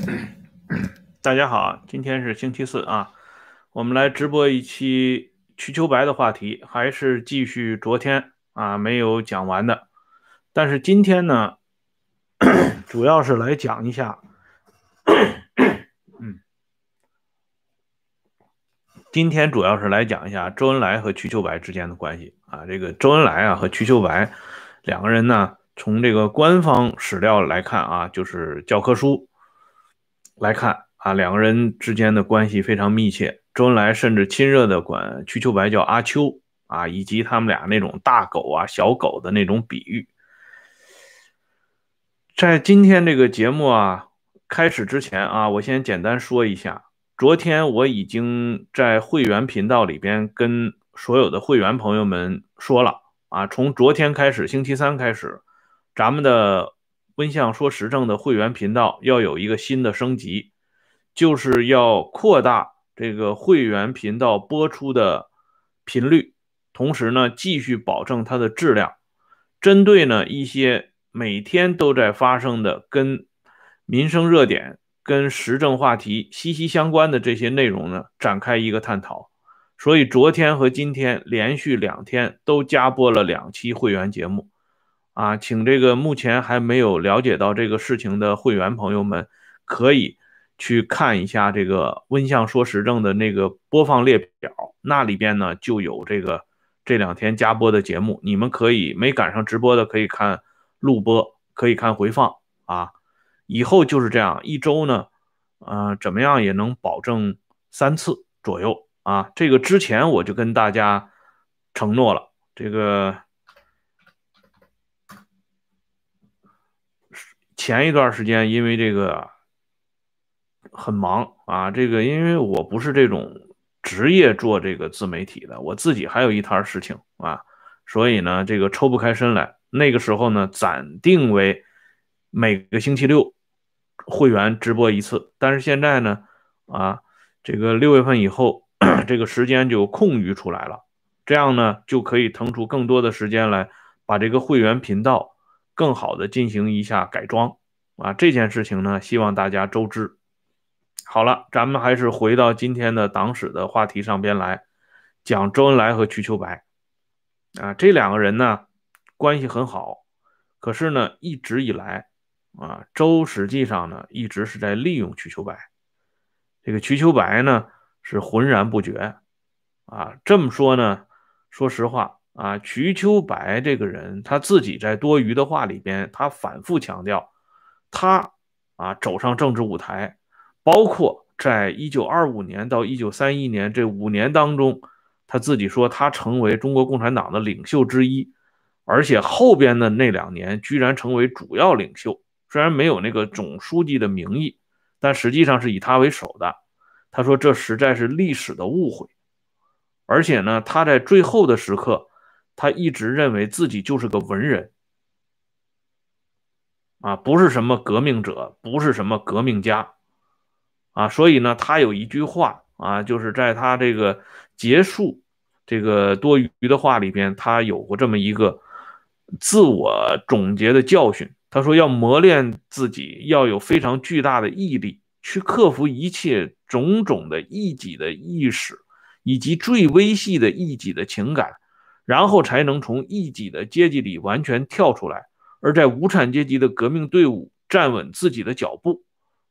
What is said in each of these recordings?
大家好，今天是星期四啊，我们来直播一期瞿秋白的话题，还是继续昨天啊没有讲完的，但是今天呢，主要是来讲一下，嗯，今天主要是来讲一下周恩来和瞿秋白之间的关系。啊，这个周恩来啊和瞿秋白两个人呢，从这个官方史料来看啊，就是教科书来看。啊，两个人之间的关系非常密切，周恩来甚至亲热的管瞿秋白叫阿秋啊，以及他们俩那种大狗啊、小狗的那种比喻。在今天这个节目啊开始之前啊，我先简单说一下，昨天我已经在会员频道里边跟所有的会员朋友们说了啊，从昨天开始，星期三开始，咱们的温向说时政的会员频道要有一个新的升级。就是要扩大这个会员频道播出的频率，同时呢，继续保证它的质量。针对呢一些每天都在发生的跟民生热点、跟时政话题息息相关的这些内容呢，展开一个探讨。所以昨天和今天连续两天都加播了两期会员节目，啊，请这个目前还没有了解到这个事情的会员朋友们可以。去看一下这个温相说时政的那个播放列表，那里边呢就有这个这两天加播的节目，你们可以没赶上直播的可以看录播，可以看回放啊。以后就是这样，一周呢，呃，怎么样也能保证三次左右啊。这个之前我就跟大家承诺了，这个前一段时间因为这个。很忙啊，这个因为我不是这种职业做这个自媒体的，我自己还有一摊事情啊，所以呢，这个抽不开身来。那个时候呢，暂定为每个星期六会员直播一次，但是现在呢，啊，这个六月份以后，这个时间就空余出来了，这样呢，就可以腾出更多的时间来把这个会员频道更好的进行一下改装啊。这件事情呢，希望大家周知。好了，咱们还是回到今天的党史的话题上边来，讲周恩来和瞿秋白啊，这两个人呢关系很好，可是呢一直以来啊，周实际上呢一直是在利用瞿秋白，这个瞿秋白呢是浑然不觉啊。这么说呢，说实话啊，瞿秋白这个人他自己在多余的话里边，他反复强调，他啊走上政治舞台。包括在一九二五年到一九三一年这五年当中，他自己说他成为中国共产党的领袖之一，而且后边的那两年居然成为主要领袖。虽然没有那个总书记的名义，但实际上是以他为首的。他说这实在是历史的误会，而且呢，他在最后的时刻，他一直认为自己就是个文人，啊，不是什么革命者，不是什么革命家。啊，所以呢，他有一句话啊，就是在他这个结束这个多余的话里边，他有过这么一个自我总结的教训。他说要磨练自己，要有非常巨大的毅力，去克服一切种种的异己的意识，以及最微细的异己的情感，然后才能从异己的阶级里完全跳出来，而在无产阶级的革命队伍站稳自己的脚步。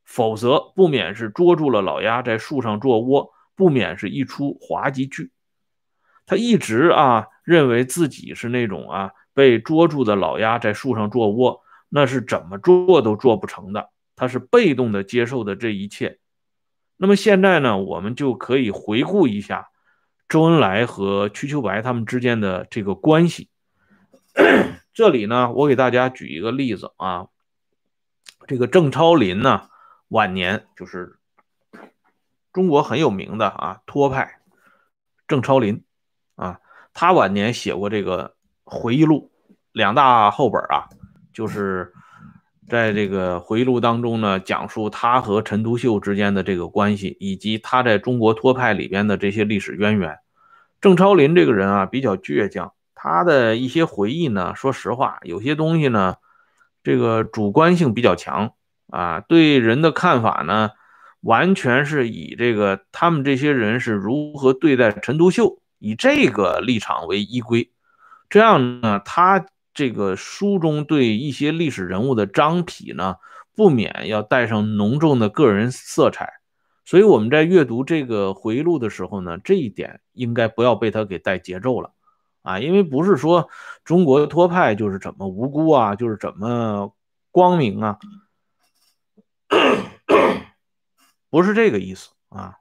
否则，不免是捉住了老鸭在树上做窝，不免是一出滑稽剧。他一直啊认为自己是那种啊被捉住的老鸭在树上做窝，那是怎么做都做不成的。他是被动的接受的这一切。那么现在呢，我们就可以回顾一下周恩来和瞿秋白他们之间的这个关系。这里呢，我给大家举一个例子啊，这个郑超林呢。晚年就是中国很有名的啊托派郑超林啊，他晚年写过这个回忆录两大厚本啊，就是在这个回忆录当中呢，讲述他和陈独秀之间的这个关系，以及他在中国托派里边的这些历史渊源。郑超林这个人啊比较倔强，他的一些回忆呢，说实话有些东西呢，这个主观性比较强。啊，对人的看法呢，完全是以这个他们这些人是如何对待陈独秀，以这个立场为依归。这样呢，他这个书中对一些历史人物的章匹呢，不免要带上浓重的个人色彩。所以我们在阅读这个回忆录的时候呢，这一点应该不要被他给带节奏了啊，因为不是说中国托派就是怎么无辜啊，就是怎么光明啊。不是这个意思啊，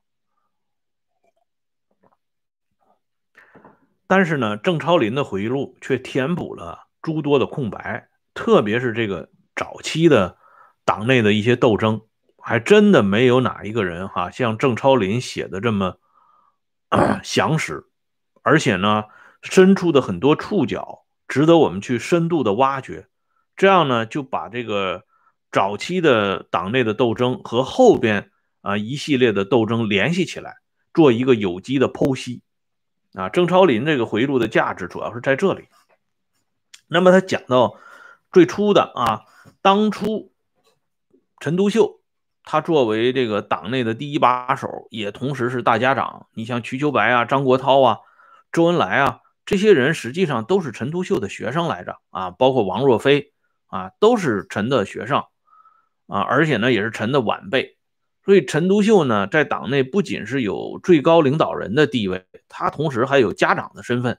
但是呢，郑超林的回忆录却填补了诸多的空白，特别是这个早期的党内的一些斗争，还真的没有哪一个人哈像郑超林写的这么 详实，而且呢，深处的很多触角值得我们去深度的挖掘，这样呢，就把这个。早期的党内的斗争和后边啊一系列的斗争联系起来，做一个有机的剖析啊。郑超林这个回路的价值主要是在这里。那么他讲到最初的啊，当初陈独秀他作为这个党内的第一把手，也同时是大家长。你像瞿秋白啊、张国焘啊、周恩来啊这些人，实际上都是陈独秀的学生来着啊，包括王若飞啊，都是陈的学生。啊，而且呢，也是陈的晚辈，所以陈独秀呢，在党内不仅是有最高领导人的地位，他同时还有家长的身份，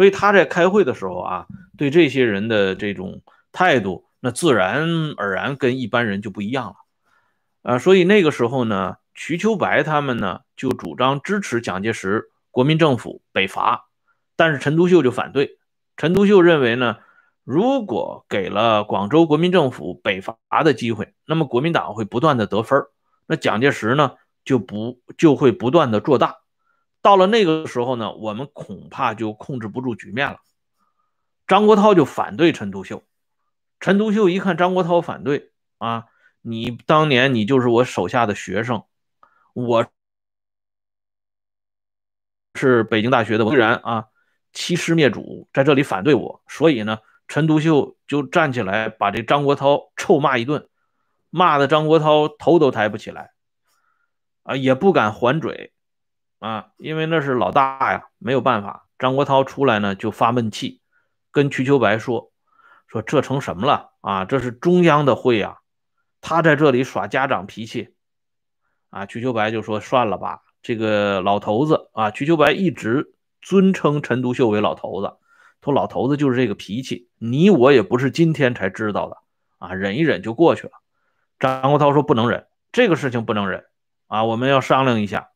所以他在开会的时候啊，对这些人的这种态度，那自然而然跟一般人就不一样了。啊，所以那个时候呢，瞿秋白他们呢，就主张支持蒋介石国民政府北伐，但是陈独秀就反对，陈独秀认为呢。如果给了广州国民政府北伐的机会，那么国民党会不断的得分那蒋介石呢就不就会不断的做大，到了那个时候呢，我们恐怕就控制不住局面了。张国焘就反对陈独秀，陈独秀一看张国焘反对啊，你当年你就是我手下的学生，我是北京大学的，虽然啊欺师灭祖，在这里反对我，所以呢。陈独秀就站起来，把这张国焘臭骂一顿，骂的张国焘头都抬不起来，啊，也不敢还嘴，啊，因为那是老大呀，没有办法。张国焘出来呢，就发闷气，跟瞿秋白说：“说这成什么了啊？这是中央的会啊，他在这里耍家长脾气，啊。”瞿秋白就说：“算了吧，这个老头子啊。”瞿秋白一直尊称陈独秀为老头子。说老头子就是这个脾气，你我也不是今天才知道的啊，忍一忍就过去了。张国焘说不能忍，这个事情不能忍啊，我们要商量一下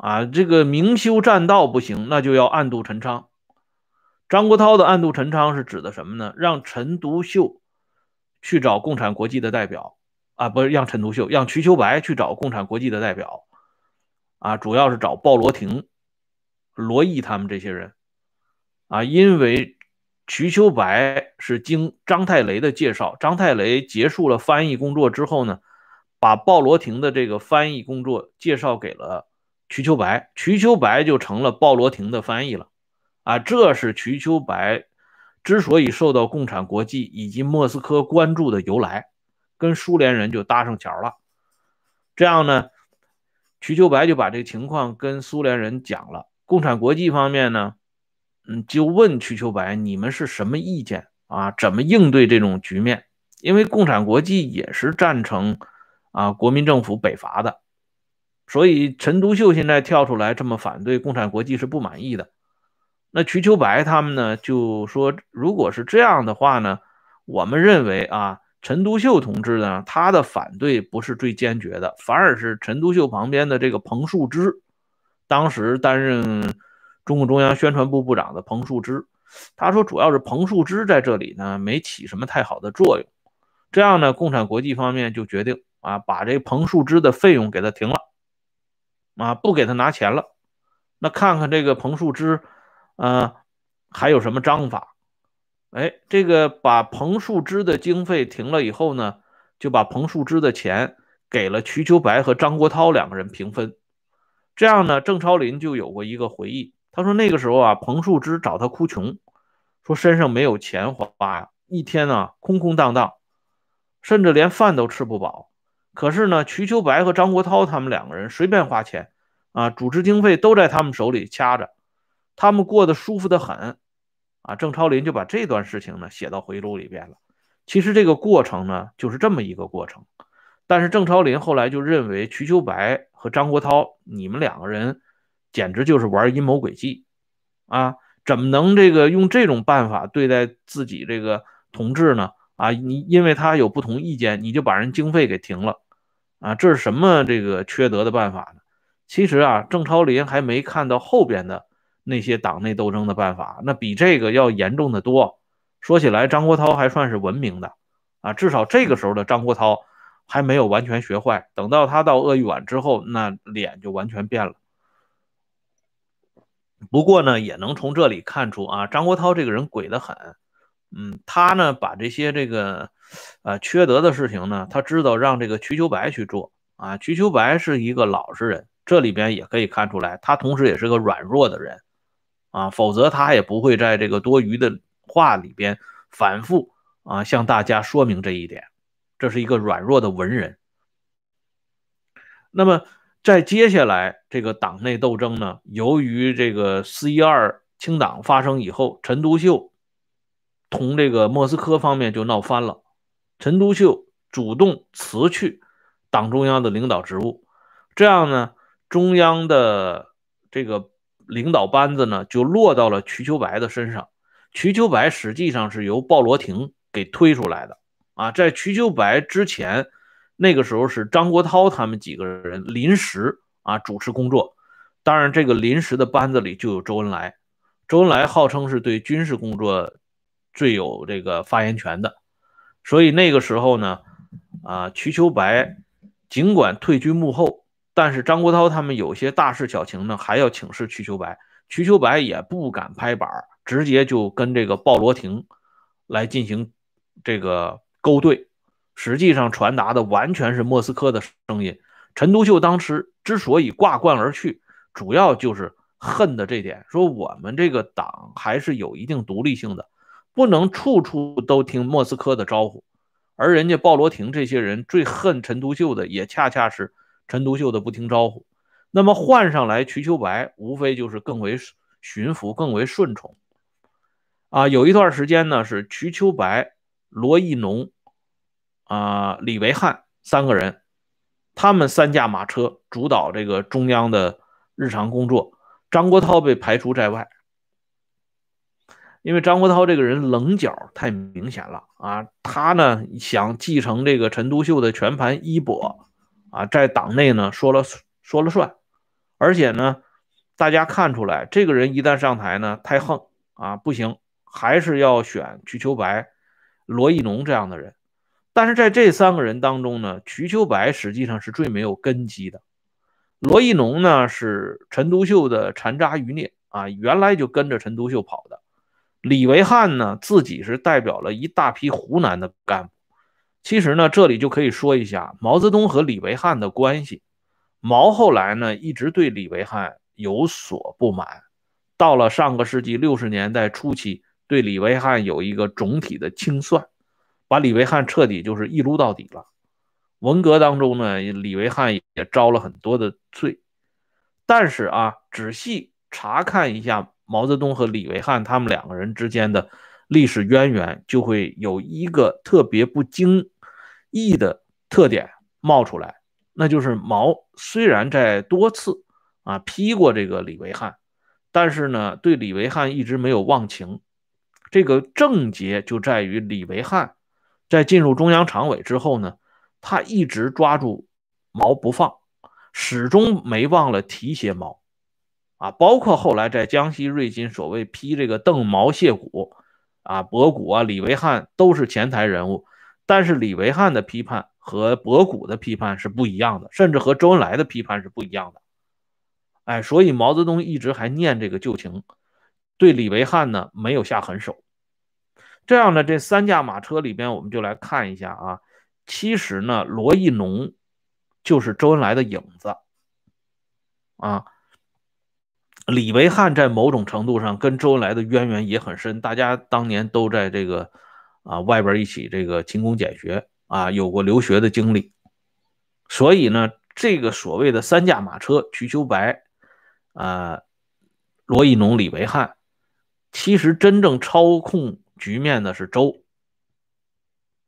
啊，这个明修栈道不行，那就要暗度陈仓。张国焘的暗度陈仓是指的什么呢？让陈独秀去找共产国际的代表啊，不是让陈独秀，让瞿秋白去找共产国际的代表啊，主要是找鲍罗廷、罗毅他们这些人。啊，因为瞿秋白是经张太雷的介绍，张太雷结束了翻译工作之后呢，把鲍罗廷的这个翻译工作介绍给了瞿秋白，瞿秋白就成了鲍罗廷的翻译了。啊，这是瞿秋白之所以受到共产国际以及莫斯科关注的由来，跟苏联人就搭上桥了。这样呢，瞿秋白就把这个情况跟苏联人讲了，共产国际方面呢。嗯，就问瞿秋白，你们是什么意见啊？怎么应对这种局面？因为共产国际也是赞成啊国民政府北伐的，所以陈独秀现在跳出来这么反对，共产国际是不满意的。那瞿秋白他们呢，就说如果是这样的话呢，我们认为啊，陈独秀同志呢，他的反对不是最坚决的，反而是陈独秀旁边的这个彭树之，当时担任。中共中央宣传部部长的彭树之，他说主要是彭树之在这里呢没起什么太好的作用，这样呢，共产国际方面就决定啊把这彭树之的费用给他停了，啊不给他拿钱了，那看看这个彭树之，啊还有什么章法？哎，这个把彭树之的经费停了以后呢，就把彭树之的钱给了瞿秋白和张国焘两个人平分，这样呢，郑超林就有过一个回忆。他说那个时候啊，彭树之找他哭穷，说身上没有钱花呀，一天呢空空荡荡，甚至连饭都吃不饱。可是呢，瞿秋白和张国焘他们两个人随便花钱啊，主持经费都在他们手里掐着，他们过得舒服的很啊。郑超林就把这段事情呢写到回忆录里边了。其实这个过程呢就是这么一个过程，但是郑超林后来就认为瞿秋白和张国焘你们两个人简直就是玩阴谋诡计啊，怎么能这个用这种办法对待自己这个同志呢？啊，你因为他有不同意见，你就把人经费给停了，啊，这是什么这个缺德的办法呢？其实啊，郑超林还没看到后边的那些党内斗争的办法，那比这个要严重的多。说起来，张国焘还算是文明的，啊，至少这个时候的张国焘还没有完全学坏。等到他到鄂豫皖之后，那脸就完全变了。不过呢，也能从这里看出啊，张国焘这个人鬼得很。嗯，他呢把这些这个，呃，缺德的事情呢，他知道让这个瞿秋白去做啊。瞿秋白是一个老实人，这里边也可以看出来，他同时也是个软弱的人啊，否则他也不会在这个多余的话里边反复啊向大家说明这一点。这是一个软弱的文人。那么在接下来这个党内斗争呢，由于这个四一二清党发生以后，陈独秀。同这个莫斯科方面就闹翻了，陈独秀主动辞去党中央的领导职务，这样呢，中央的这个领导班子呢就落到了瞿秋白的身上。瞿秋白实际上是由鲍罗廷给推出来的啊，在瞿秋白之前，那个时候是张国焘他们几个人临时啊主持工作，当然这个临时的班子里就有周恩来，周恩来号称是对军事工作。最有这个发言权的，所以那个时候呢，啊，瞿秋白尽管退居幕后，但是张国焘他们有些大事小情呢，还要请示瞿秋白，瞿秋白也不敢拍板，直接就跟这个鲍罗廷来进行这个勾兑，实际上传达的完全是莫斯科的声音。陈独秀当时之所以挂冠而去，主要就是恨的这点，说我们这个党还是有一定独立性的。不能处处都听莫斯科的招呼，而人家鲍罗廷这些人最恨陈独秀的，也恰恰是陈独秀的不听招呼。那么换上来瞿秋白，无非就是更为驯服、更为顺从。啊，有一段时间呢，是瞿秋白、罗亦农、啊李维汉三个人，他们三驾马车主导这个中央的日常工作，张国焘被排除在外。因为张国焘这个人棱角太明显了啊，他呢想继承这个陈独秀的全盘衣钵啊，在党内呢说了说了算，而且呢，大家看出来这个人一旦上台呢太横啊，不行，还是要选瞿秋白、罗亦农这样的人。但是在这三个人当中呢，瞿秋白实际上是最没有根基的，罗亦农呢是陈独秀的残渣余孽啊，原来就跟着陈独秀跑的。李维汉呢，自己是代表了一大批湖南的干部。其实呢，这里就可以说一下毛泽东和李维汉的关系。毛后来呢，一直对李维汉有所不满，到了上个世纪六十年代初期，对李维汉有一个总体的清算，把李维汉彻底就是一撸到底了。文革当中呢，李维汉也遭了很多的罪。但是啊，仔细查看一下。毛泽东和李维汉他们两个人之间的历史渊源，就会有一个特别不经意的特点冒出来，那就是毛虽然在多次啊批过这个李维汉，但是呢对李维汉一直没有忘情。这个症结就在于李维汉在进入中央常委之后呢，他一直抓住毛不放，始终没忘了提携毛。啊，包括后来在江西瑞金所谓批这个邓毛谢谷，啊，博古啊，李维汉都是前台人物，但是李维汉的批判和博古的批判是不一样的，甚至和周恩来的批判是不一样的。哎，所以毛泽东一直还念这个旧情，对李维汉呢没有下狠手。这样呢，这三驾马车里边，我们就来看一下啊，其实呢，罗亦农就是周恩来的影子，啊。李维汉在某种程度上跟周恩来的渊源也很深，大家当年都在这个啊外边一起这个勤工俭学啊有过留学的经历，所以呢，这个所谓的三驾马车，瞿秋白、啊罗亦农、李维汉，其实真正操控局面的是周。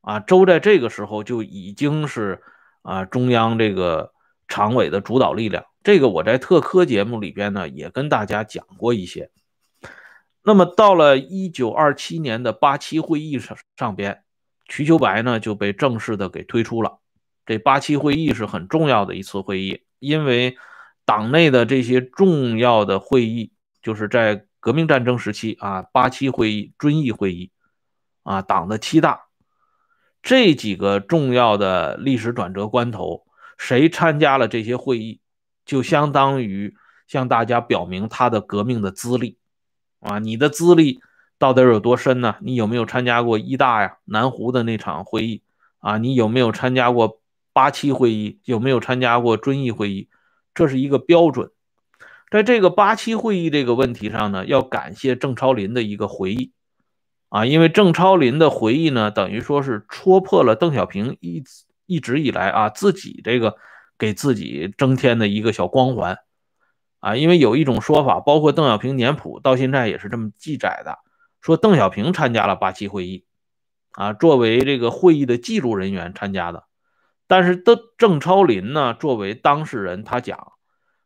啊，周在这个时候就已经是啊中央这个常委的主导力量。这个我在特科节目里边呢也跟大家讲过一些。那么到了一九二七年的八七会议上上边，瞿秋白呢就被正式的给推出了。这八七会议是很重要的一次会议，因为党内的这些重要的会议，就是在革命战争时期啊，八七会议、遵义会议啊，党的七大。这几个重要的历史转折关头，谁参加了这些会议，就相当于向大家表明他的革命的资历啊！你的资历到底有多深呢？你有没有参加过一大呀、南湖的那场会议啊？你有没有参加过八七会议？有没有参加过遵义会议？这是一个标准。在这个八七会议这个问题上呢，要感谢郑超林的一个回忆。啊，因为郑超林的回忆呢，等于说是戳破了邓小平一一直以来啊自己这个给自己增添的一个小光环啊。因为有一种说法，包括邓小平年谱到现在也是这么记载的，说邓小平参加了八七会议啊，作为这个会议的记录人员参加的。但是邓郑超林呢，作为当事人，他讲，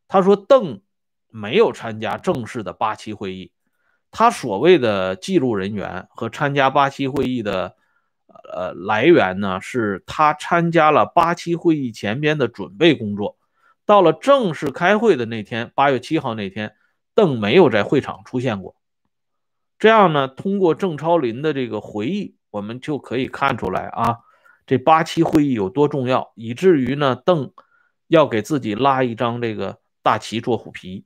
他说邓没有参加正式的八七会议。他所谓的记录人员和参加八七会议的，呃，来源呢，是他参加了八七会议前边的准备工作。到了正式开会的那天，八月七号那天，邓没有在会场出现过。这样呢，通过郑超林的这个回忆，我们就可以看出来啊，这八七会议有多重要，以至于呢，邓要给自己拉一张这个大旗做虎皮。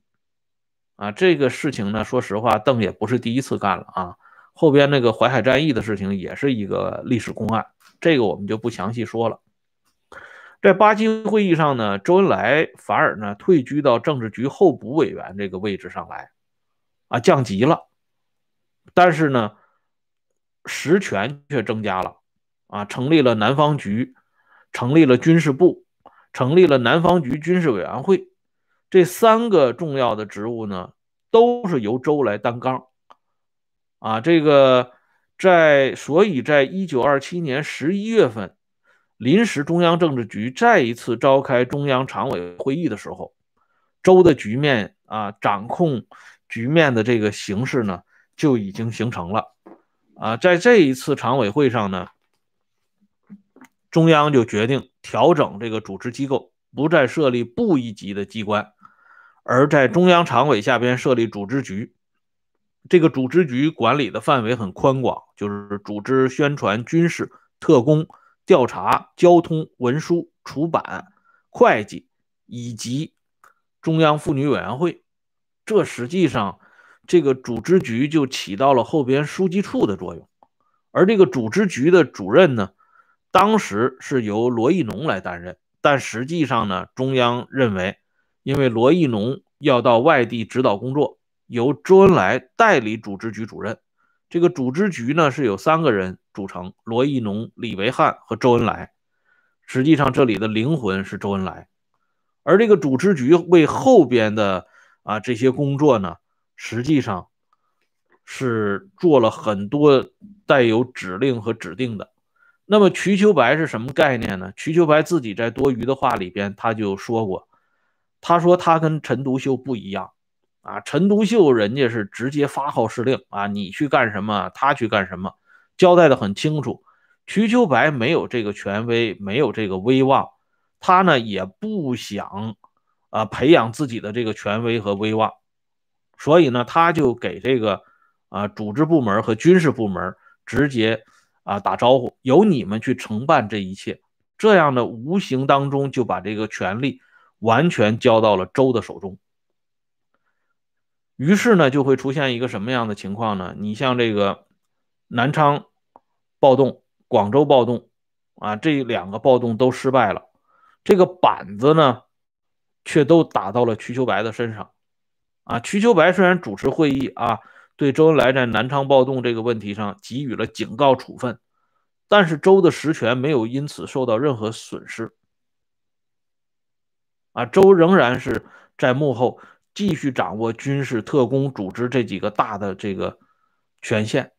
啊，这个事情呢，说实话，邓也不是第一次干了啊。后边那个淮海战役的事情也是一个历史公案，这个我们就不详细说了。在八七会议上呢，周恩来反而呢退居到政治局候补委员这个位置上来，啊，降级了。但是呢，实权却增加了，啊，成立了南方局，成立了军事部，成立了南方局军事委员会。这三个重要的职务呢，都是由周来担纲，啊，这个在，所以在一九二七年十一月份，临时中央政治局再一次召开中央常委会议的时候，周的局面啊，掌控局面的这个形势呢，就已经形成了，啊，在这一次常委会上呢，中央就决定调整这个组织机构，不再设立部一级的机关。而在中央常委下边设立组织局，这个组织局管理的范围很宽广，就是组织宣传、军事、特工、调查、交通、文书、出版、会计以及中央妇女委员会。这实际上，这个组织局就起到了后边书记处的作用。而这个组织局的主任呢，当时是由罗亦农来担任，但实际上呢，中央认为。因为罗亦农要到外地指导工作，由周恩来代理组织局主任。这个组织局呢是有三个人组成：罗亦农、李维汉和周恩来。实际上，这里的灵魂是周恩来。而这个组织局为后边的啊这些工作呢，实际上是做了很多带有指令和指定的。那么，瞿秋白是什么概念呢？瞿秋白自己在多余的话里边他就说过。他说他跟陈独秀不一样啊，陈独秀人家是直接发号施令啊，你去干什么，他去干什么，交代的很清楚。瞿秋白没有这个权威，没有这个威望，他呢也不想啊培养自己的这个权威和威望，所以呢他就给这个啊组织部门和军事部门直接啊打招呼，由你们去承办这一切，这样呢无形当中就把这个权力。完全交到了周的手中，于是呢，就会出现一个什么样的情况呢？你像这个南昌暴动、广州暴动啊，这两个暴动都失败了，这个板子呢，却都打到了瞿秋白的身上啊。瞿秋白虽然主持会议啊，对周恩来在南昌暴动这个问题上给予了警告处分，但是周的实权没有因此受到任何损失。啊，周仍然是在幕后继续掌握军事、特工、组织这几个大的这个权限。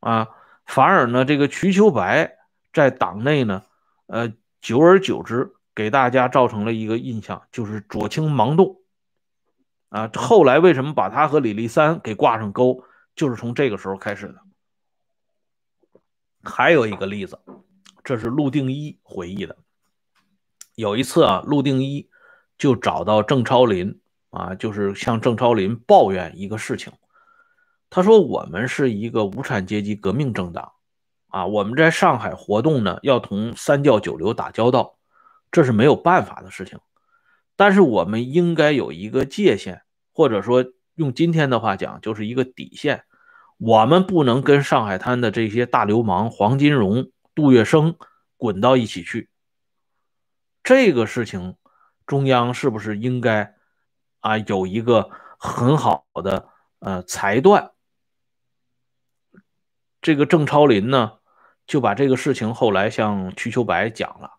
啊，反而呢，这个瞿秋白在党内呢，呃，久而久之给大家造成了一个印象，就是左倾盲动。啊，后来为什么把他和李立三给挂上钩，就是从这个时候开始的。还有一个例子，这是陆定一回忆的。有一次啊，陆定一就找到郑超林啊，就是向郑超林抱怨一个事情。他说：“我们是一个无产阶级革命政党啊，我们在上海活动呢，要同三教九流打交道，这是没有办法的事情。但是我们应该有一个界限。”或者说，用今天的话讲，就是一个底线。我们不能跟上海滩的这些大流氓黄金荣、杜月笙滚到一起去。这个事情，中央是不是应该啊有一个很好的呃裁断？这个郑超林呢，就把这个事情后来向瞿秋白讲了，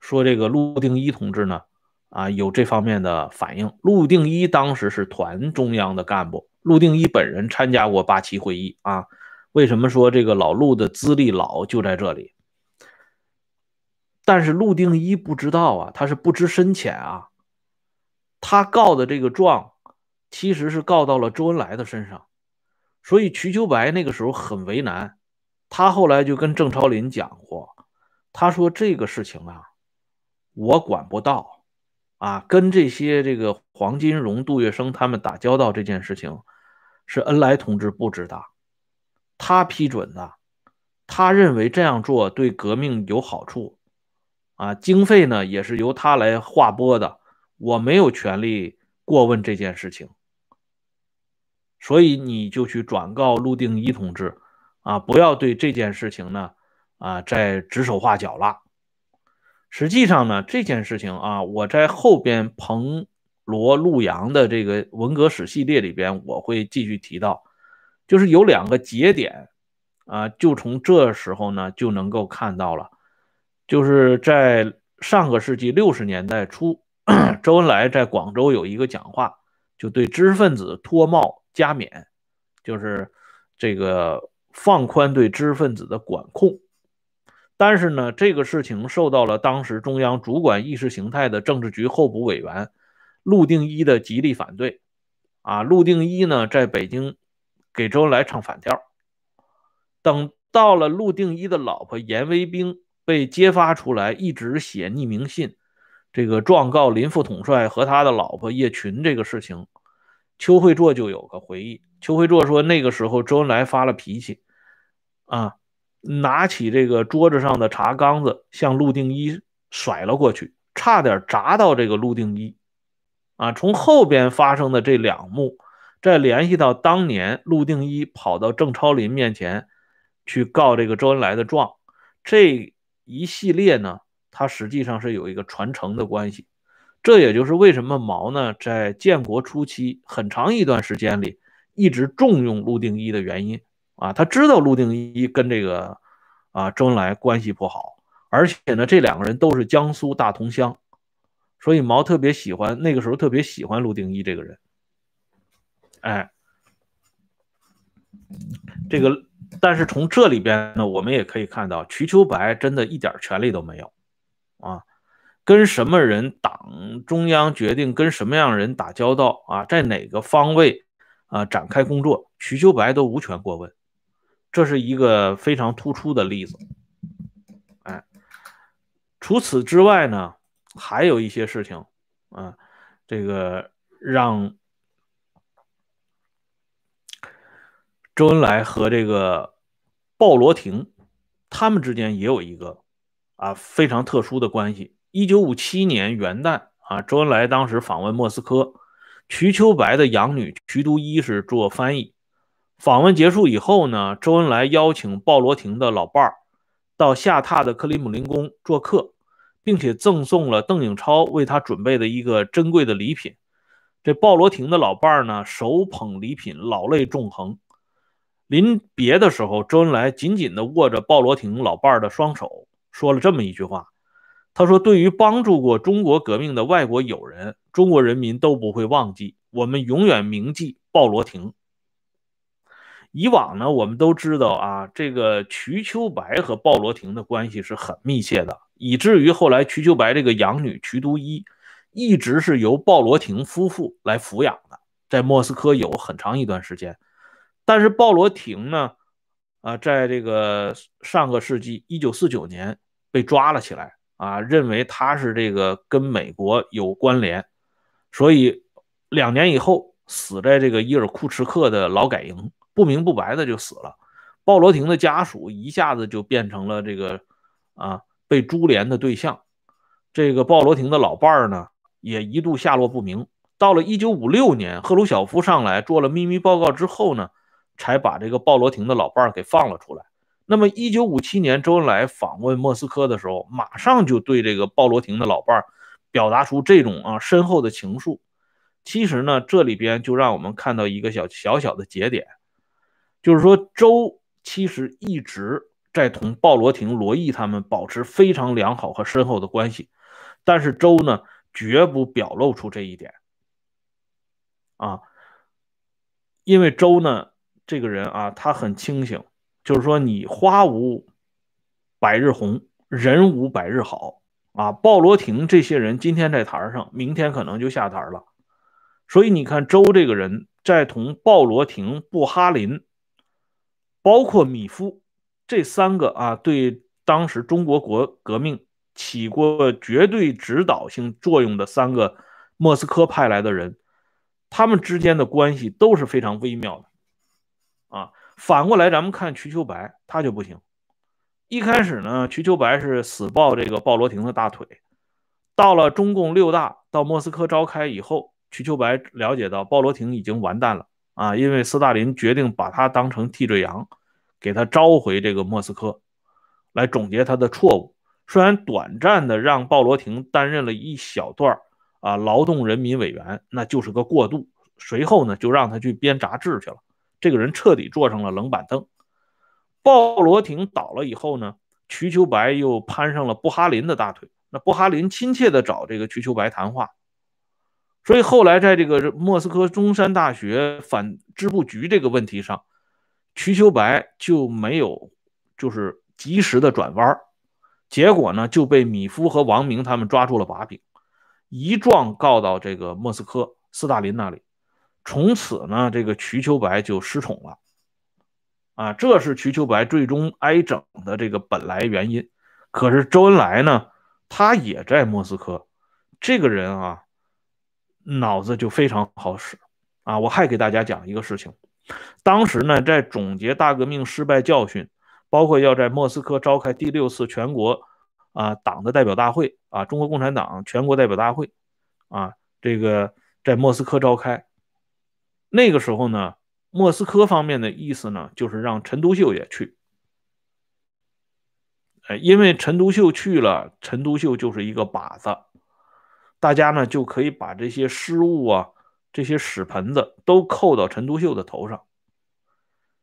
说这个陆定一同志呢。啊，有这方面的反应。陆定一当时是团中央的干部，陆定一本人参加过八七会议啊。为什么说这个老陆的资历老就在这里？但是陆定一不知道啊，他是不知深浅啊。他告的这个状，其实是告到了周恩来的身上，所以瞿秋白那个时候很为难。他后来就跟郑超林讲过，他说这个事情啊，我管不到。啊，跟这些这个黄金荣、杜月笙他们打交道这件事情，是恩来同志布置的，他批准的，他认为这样做对革命有好处，啊，经费呢也是由他来划拨的，我没有权利过问这件事情，所以你就去转告陆定一同志，啊，不要对这件事情呢，啊，再指手画脚了。实际上呢，这件事情啊，我在后边彭罗陆杨的这个文革史系列里边，我会继续提到，就是有两个节点啊，就从这时候呢就能够看到了，就是在上个世纪六十年代初，周恩来在广州有一个讲话，就对知识分子脱帽加冕，就是这个放宽对知识分子的管控。但是呢，这个事情受到了当时中央主管意识形态的政治局候补委员陆定一的极力反对。啊，陆定一呢，在北京给周恩来唱反调。等到了陆定一的老婆严维兵被揭发出来，一直写匿名信，这个状告林副统帅和他的老婆叶群这个事情，邱会作就有个回忆。邱会作说，那个时候周恩来发了脾气，啊。拿起这个桌子上的茶缸子，向陆定一甩了过去，差点砸到这个陆定一。啊，从后边发生的这两幕，再联系到当年陆定一跑到郑超林面前去告这个周恩来的状，这一系列呢，它实际上是有一个传承的关系。这也就是为什么毛呢，在建国初期很长一段时间里一直重用陆定一的原因。啊，他知道陆定一跟这个啊周恩来关系不好，而且呢，这两个人都是江苏大同乡，所以毛特别喜欢那个时候特别喜欢陆定一这个人。哎，这个，但是从这里边呢，我们也可以看到，瞿秋白真的一点权利都没有啊，跟什么人党中央决定跟什么样人打交道啊，在哪个方位啊展开工作，瞿秋白都无权过问。这是一个非常突出的例子，哎，除此之外呢，还有一些事情，啊，这个让周恩来和这个鲍罗廷他们之间也有一个啊非常特殊的关系。一九五七年元旦啊，周恩来当时访问莫斯科，瞿秋白的养女瞿都一是做翻译。访问结束以后呢，周恩来邀请鲍罗廷的老伴儿到下榻的克里姆林宫做客，并且赠送了邓颖超为他准备的一个珍贵的礼品。这鲍罗廷的老伴儿呢，手捧礼品，老泪纵横。临别的时候，周恩来紧紧地握着鲍罗廷老伴儿的双手，说了这么一句话：“他说，对于帮助过中国革命的外国友人，中国人民都不会忘记，我们永远铭记鲍罗廷。”以往呢，我们都知道啊，这个瞿秋白和鲍罗廷的关系是很密切的，以至于后来瞿秋白这个养女瞿都伊，一直是由鲍罗廷夫妇来抚养的，在莫斯科有很长一段时间。但是鲍罗廷呢，啊，在这个上个世纪一九四九年被抓了起来，啊，认为他是这个跟美国有关联，所以两年以后死在这个伊尔库茨克的劳改营，不明不白的就死了。鲍罗廷的家属一下子就变成了这个啊被株连的对象。这个鲍罗廷的老伴儿呢，也一度下落不明。到了一九五六年，赫鲁晓夫上来做了秘密报告之后呢。才把这个鲍罗廷的老伴儿给放了出来。那么，一九五七年，周恩来访问莫斯科的时候，马上就对这个鲍罗廷的老伴儿表达出这种啊深厚的情愫。其实呢，这里边就让我们看到一个小小小的节点，就是说，周其实一直在同鲍罗廷、罗毅他们保持非常良好和深厚的关系，但是周呢，绝不表露出这一点啊，因为周呢。这个人啊，他很清醒，就是说你花无百日红，人无百日好啊。鲍罗廷这些人今天在台上，明天可能就下台了。所以你看，周这个人在同鲍罗廷、布哈林，包括米夫这三个啊，对当时中国国革命起过绝对指导性作用的三个莫斯科派来的人，他们之间的关系都是非常微妙的。反过来咱们看瞿秋白，他就不行。一开始呢，瞿秋白是死抱这个鲍罗廷的大腿。到了中共六大到莫斯科召开以后，瞿秋白了解到鲍罗廷已经完蛋了啊，因为斯大林决定把他当成替罪羊，给他召回这个莫斯科，来总结他的错误。虽然短暂的让鲍罗廷担任了一小段啊劳动人民委员，那就是个过渡。随后呢，就让他去编杂志去了。这个人彻底坐上了冷板凳。鲍罗廷倒了以后呢，瞿秋白又攀上了布哈林的大腿。那布哈林亲切的找这个瞿秋白谈话，所以后来在这个莫斯科中山大学反支部局这个问题上，瞿秋白就没有就是及时的转弯，结果呢就被米夫和王明他们抓住了把柄，一状告到这个莫斯科斯大林那里。从此呢，这个瞿秋白就失宠了，啊，这是瞿秋白最终挨整的这个本来原因。可是周恩来呢，他也在莫斯科，这个人啊，脑子就非常好使啊。我还给大家讲一个事情，当时呢，在总结大革命失败教训，包括要在莫斯科召开第六次全国啊党的代表大会啊，中国共产党全国代表大会啊，这个在莫斯科召开。那个时候呢，莫斯科方面的意思呢，就是让陈独秀也去。因为陈独秀去了，陈独秀就是一个靶子，大家呢就可以把这些失误啊、这些屎盆子都扣到陈独秀的头上。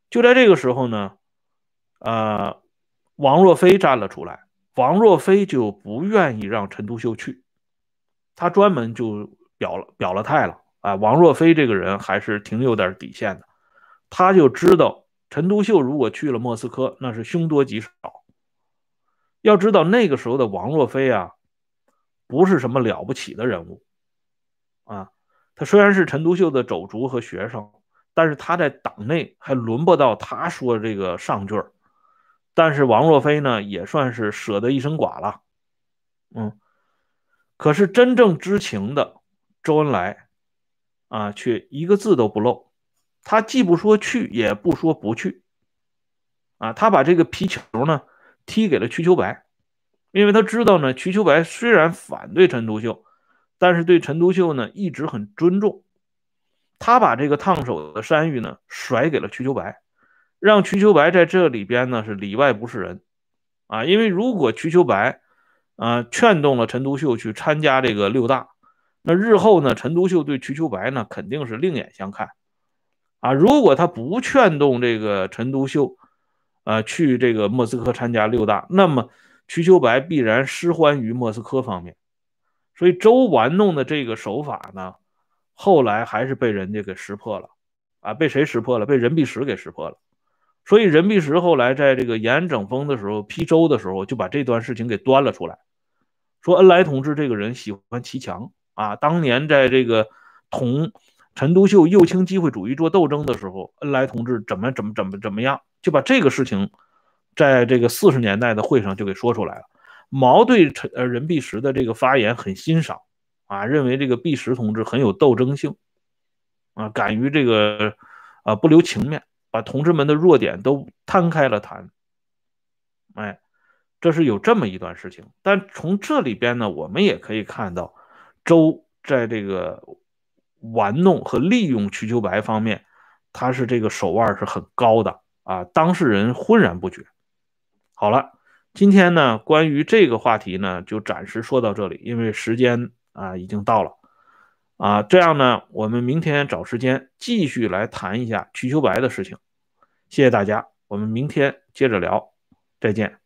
就在这个时候呢，呃，王若飞站了出来，王若飞就不愿意让陈独秀去，他专门就表了表了态了。啊，王若飞这个人还是挺有点底线的，他就知道陈独秀如果去了莫斯科，那是凶多吉少。要知道那个时候的王若飞啊，不是什么了不起的人物啊。他虽然是陈独秀的手足和学生，但是他在党内还轮不到他说这个上句儿。但是王若飞呢，也算是舍得一身剐了。嗯，可是真正知情的周恩来。啊，却一个字都不漏，他既不说去，也不说不去，啊，他把这个皮球呢踢给了瞿秋白，因为他知道呢，瞿秋白虽然反对陈独秀，但是对陈独秀呢一直很尊重，他把这个烫手的山芋呢甩给了瞿秋白，让瞿秋白在这里边呢是里外不是人，啊，因为如果瞿秋白啊劝动了陈独秀去参加这个六大。那日后呢？陈独秀对瞿秋白呢，肯定是另眼相看。啊，如果他不劝动这个陈独秀，呃，去这个莫斯科参加六大，那么瞿秋白必然失欢于莫斯科方面。所以周玩弄的这个手法呢，后来还是被人家给识破了，啊，被谁识破了？被任弼时给识破了。所以任弼时后来在这个延安整风的时候批周的时候，就把这段事情给端了出来，说恩来同志这个人喜欢骑墙啊，当年在这个同。陈独秀右倾机会主义做斗争的时候，恩来同志怎么怎么怎么怎么样，就把这个事情，在这个四十年代的会上就给说出来了。毛对陈呃任弼时的这个发言很欣赏啊，认为这个弼时同志很有斗争性啊，敢于这个啊不留情面，把同志们的弱点都摊开了谈。哎，这是有这么一段事情。但从这里边呢，我们也可以看到周在这个。玩弄和利用瞿秋白方面，他是这个手腕是很高的啊，当事人浑然不觉。好了，今天呢，关于这个话题呢，就暂时说到这里，因为时间啊已经到了啊，这样呢，我们明天找时间继续来谈一下瞿秋白的事情。谢谢大家，我们明天接着聊，再见。